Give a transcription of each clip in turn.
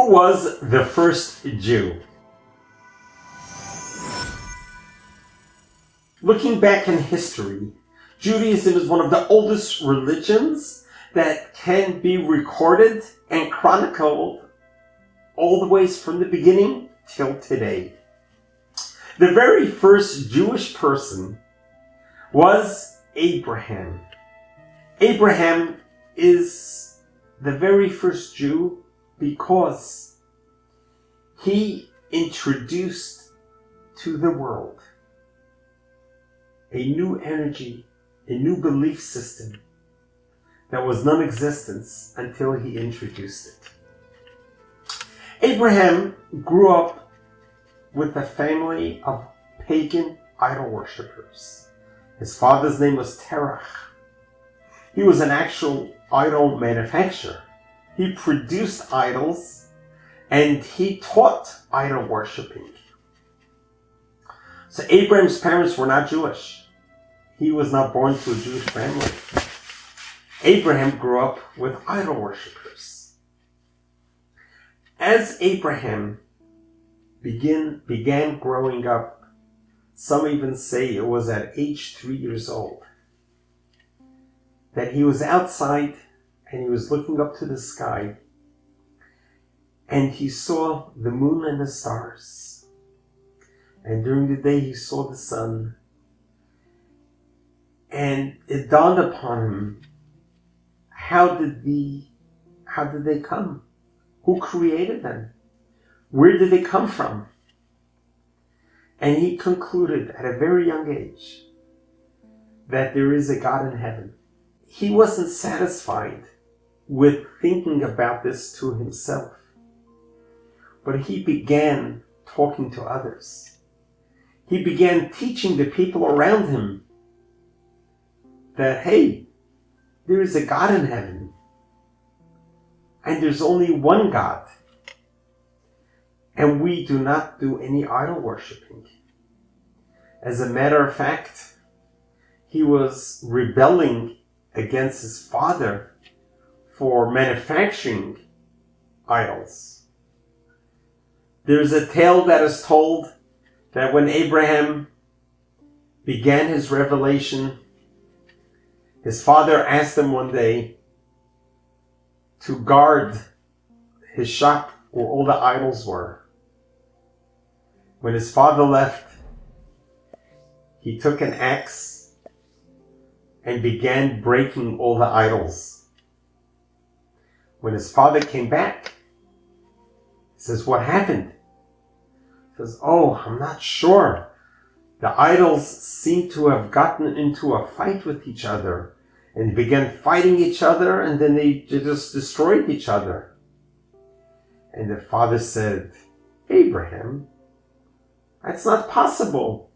Who was the first Jew? Looking back in history, Judaism is one of the oldest religions that can be recorded and chronicled all the ways from the beginning till today. The very first Jewish person was Abraham. Abraham is the very first Jew because he introduced to the world a new energy, a new belief system that was non existent until he introduced it. Abraham grew up with a family of pagan idol worshippers. His father's name was Terach. He was an actual idol manufacturer. He produced idols and he taught idol worshipping. So Abraham's parents were not Jewish. He was not born to a Jewish family. Abraham grew up with idol worshippers. As Abraham begin, began growing up, some even say it was at age three years old, that he was outside and he was looking up to the sky and he saw the moon and the stars. And during the day he saw the sun. And it dawned upon him how did the how did they come? Who created them? Where did they come from? And he concluded at a very young age that there is a God in heaven. He wasn't satisfied with thinking about this to himself, but he began talking to others. He began teaching the people around him that, hey, there is a God in heaven. And there's only one God. And we do not do any idol worshipping. As a matter of fact, he was rebelling against his father for manufacturing idols. There's a tale that is told that when Abraham began his revelation, his father asked him one day to guard his shop where all the idols were. When his father left, he took an axe and began breaking all the idols. When his father came back, he says, What happened? He says, Oh, I'm not sure. The idols seem to have gotten into a fight with each other and began fighting each other and then they just destroyed each other. And the father said, Abraham, that's not possible.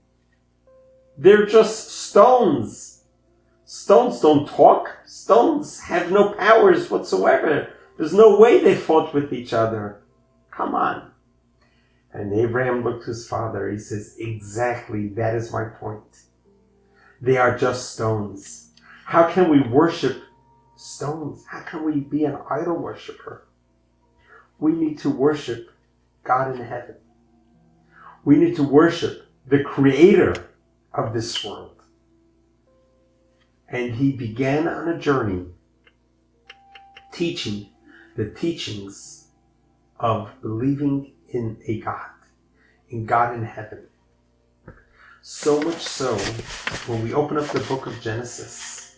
They're just stones. Stones don't talk. Stones have no powers whatsoever. There's no way they fought with each other. Come on. And Abraham looked his father. He says, Exactly, that is my point. They are just stones. How can we worship stones? How can we be an idol worshiper? We need to worship God in heaven. We need to worship the creator of this world. And he began on a journey teaching the teachings of believing in a God, in God in heaven. So much so, when we open up the book of Genesis,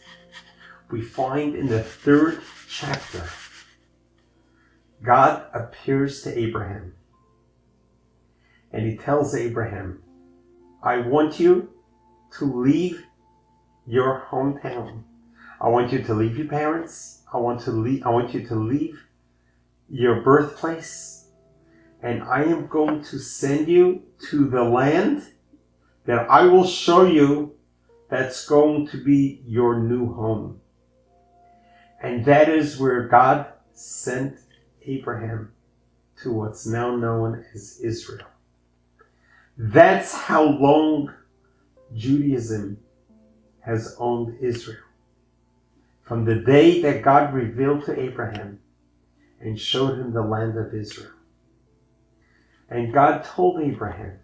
we find in the third chapter, God appears to Abraham and he tells Abraham, I want you to leave your hometown. I want you to leave your parents. I want to leave, I want you to leave your birthplace and I am going to send you to the land that I will show you that's going to be your new home. And that is where God sent Abraham to what's now known as Israel. That's how long Judaism has owned Israel. From the day that God revealed to Abraham and showed him the land of Israel. And God told Abraham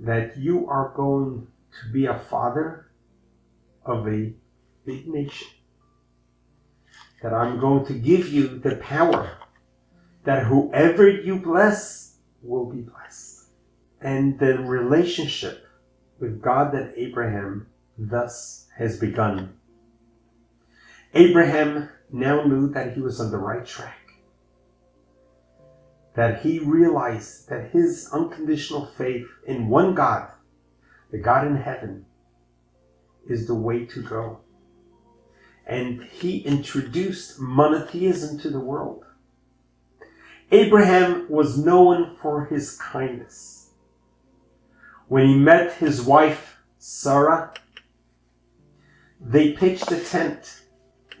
that you are going to be a father of a big nation. That I'm going to give you the power that whoever you bless will be blessed. And the relationship with God that Abraham thus has begun. Abraham now knew that he was on the right track. That he realized that his unconditional faith in one God, the God in heaven, is the way to go. And he introduced monotheism to the world. Abraham was known for his kindness. When he met his wife, Sarah, they pitched a tent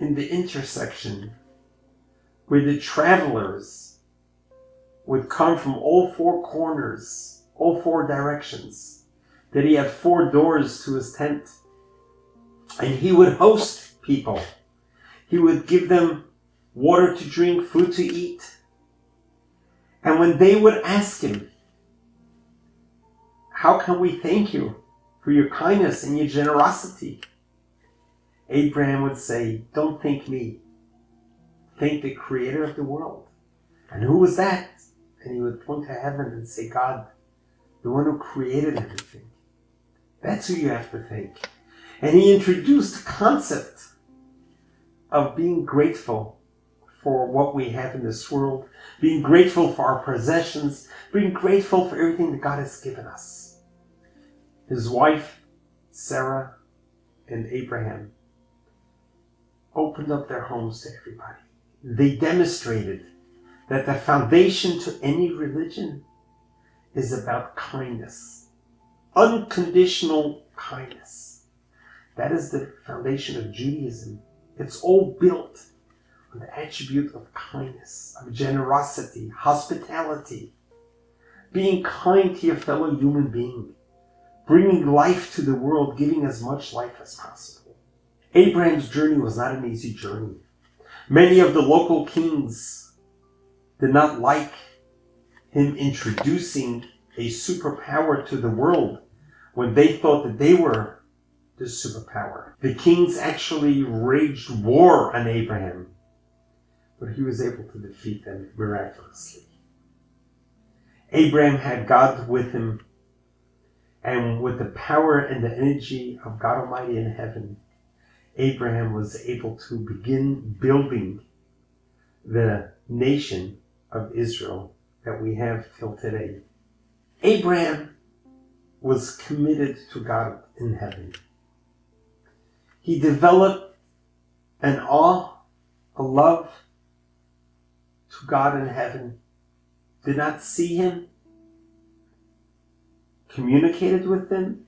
in the intersection where the travelers would come from all four corners, all four directions. That he had four doors to his tent. And he would host people. He would give them water to drink, food to eat. And when they would ask him, How can we thank you for your kindness and your generosity? Abraham would say, Don't think me. think the creator of the world. And who was that? And he would point to heaven and say, God, the one who created everything. That's who you have to thank. And he introduced the concept of being grateful for what we have in this world, being grateful for our possessions, being grateful for everything that God has given us. His wife, Sarah, and Abraham opened up their homes to everybody. They demonstrated that the foundation to any religion is about kindness, unconditional kindness. That is the foundation of Judaism. It's all built on the attribute of kindness, of generosity, hospitality, being kind to your fellow human being, bringing life to the world, giving as much life as possible. Abraham's journey was not an easy journey. Many of the local kings did not like him introducing a superpower to the world when they thought that they were the superpower. The kings actually waged war on Abraham, but he was able to defeat them miraculously. Abraham had God with him, and with the power and the energy of God Almighty in heaven, Abraham was able to begin building the nation of Israel that we have till today. Abraham was committed to God in heaven. He developed an awe, a love to God in heaven, did not see him, communicated with him,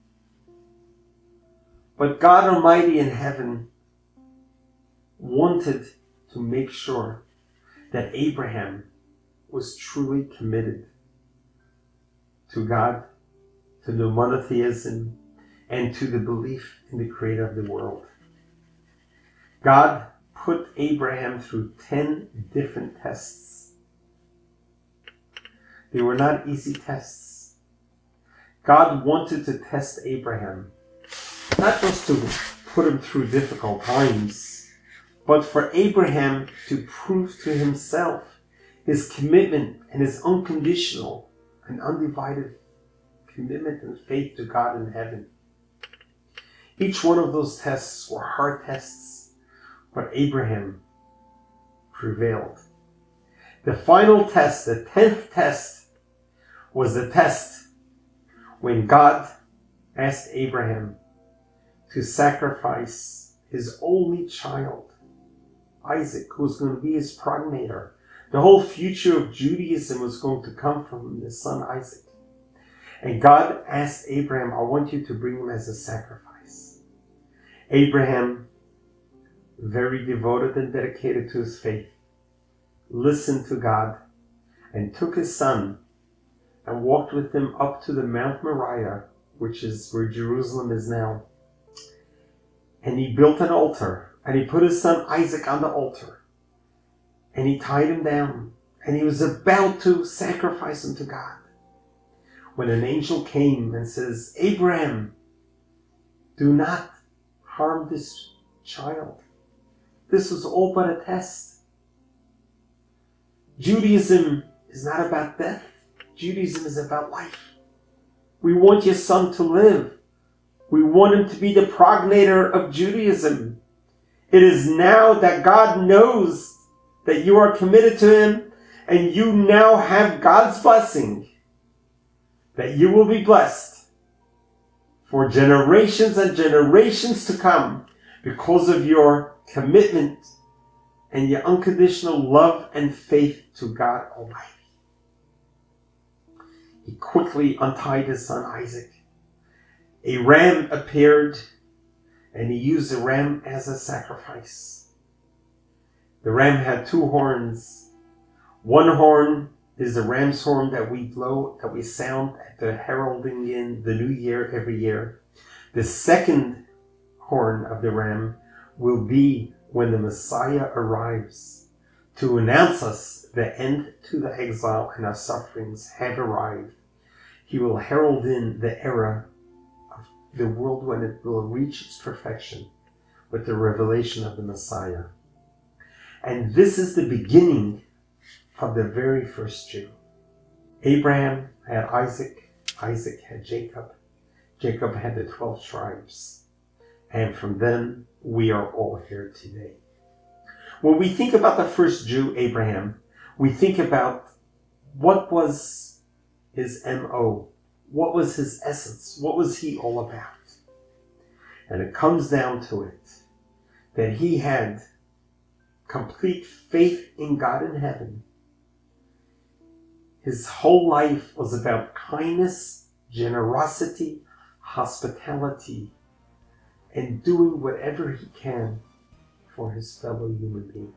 but God Almighty in heaven wanted to make sure that Abraham was truly committed to God, to the monotheism, and to the belief in the creator of the world. God put Abraham through 10 different tests. They were not easy tests. God wanted to test Abraham not just to put him through difficult times, but for Abraham to prove to himself his commitment and his unconditional and undivided commitment and faith to God in heaven. Each one of those tests were hard tests, but Abraham prevailed. The final test, the tenth test, was the test when God asked Abraham to sacrifice his only child, Isaac, who was going to be his progenitor. The whole future of Judaism was going to come from his son Isaac. And God asked Abraham, I want you to bring him as a sacrifice. Abraham, very devoted and dedicated to his faith, listened to God and took his son and walked with him up to the Mount Moriah, which is where Jerusalem is now and he built an altar and he put his son Isaac on the altar. and he tied him down, and he was about to sacrifice him to God. When an angel came and says, Abraham, do not harm this child. This was all but a test. Judaism is not about death. Judaism is about life. We want your son to live. We want him to be the progenitor of Judaism. It is now that God knows that you are committed to him and you now have God's blessing that you will be blessed for generations and generations to come because of your commitment and your unconditional love and faith to God Almighty. He quickly untied his son Isaac. A ram appeared, and he used the ram as a sacrifice. The ram had two horns. One horn is the ram's horn that we blow, that we sound at the heralding in the new year every year. The second horn of the ram will be when the Messiah arrives to announce us the end to the exile and our sufferings have arrived. He will herald in the era the world when it will reach its perfection with the revelation of the Messiah. And this is the beginning of the very first Jew. Abraham had Isaac, Isaac had Jacob, Jacob had the 12 tribes. And from them, we are all here today. When we think about the first Jew, Abraham, we think about what was his MO? What was his essence? What was he all about? And it comes down to it that he had complete faith in God in heaven. His whole life was about kindness, generosity, hospitality, and doing whatever he can for his fellow human being.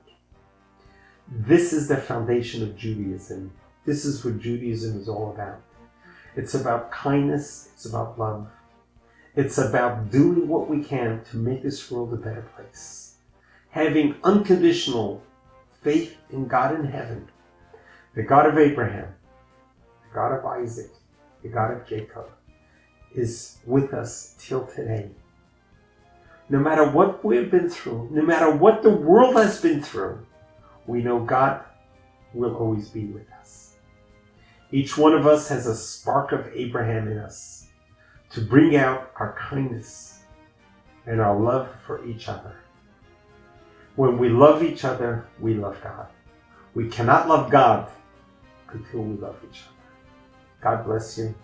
This is the foundation of Judaism. This is what Judaism is all about. It's about kindness, it's about love. It's about doing what we can to make this world a better place. Having unconditional faith in God in heaven, the God of Abraham, the God of Isaac, the God of Jacob, is with us till today. No matter what we've been through, no matter what the world has been through, we know God will always be with us. Each one of us has a spark of Abraham in us to bring out our kindness and our love for each other. When we love each other, we love God. We cannot love God until we love each other. God bless you.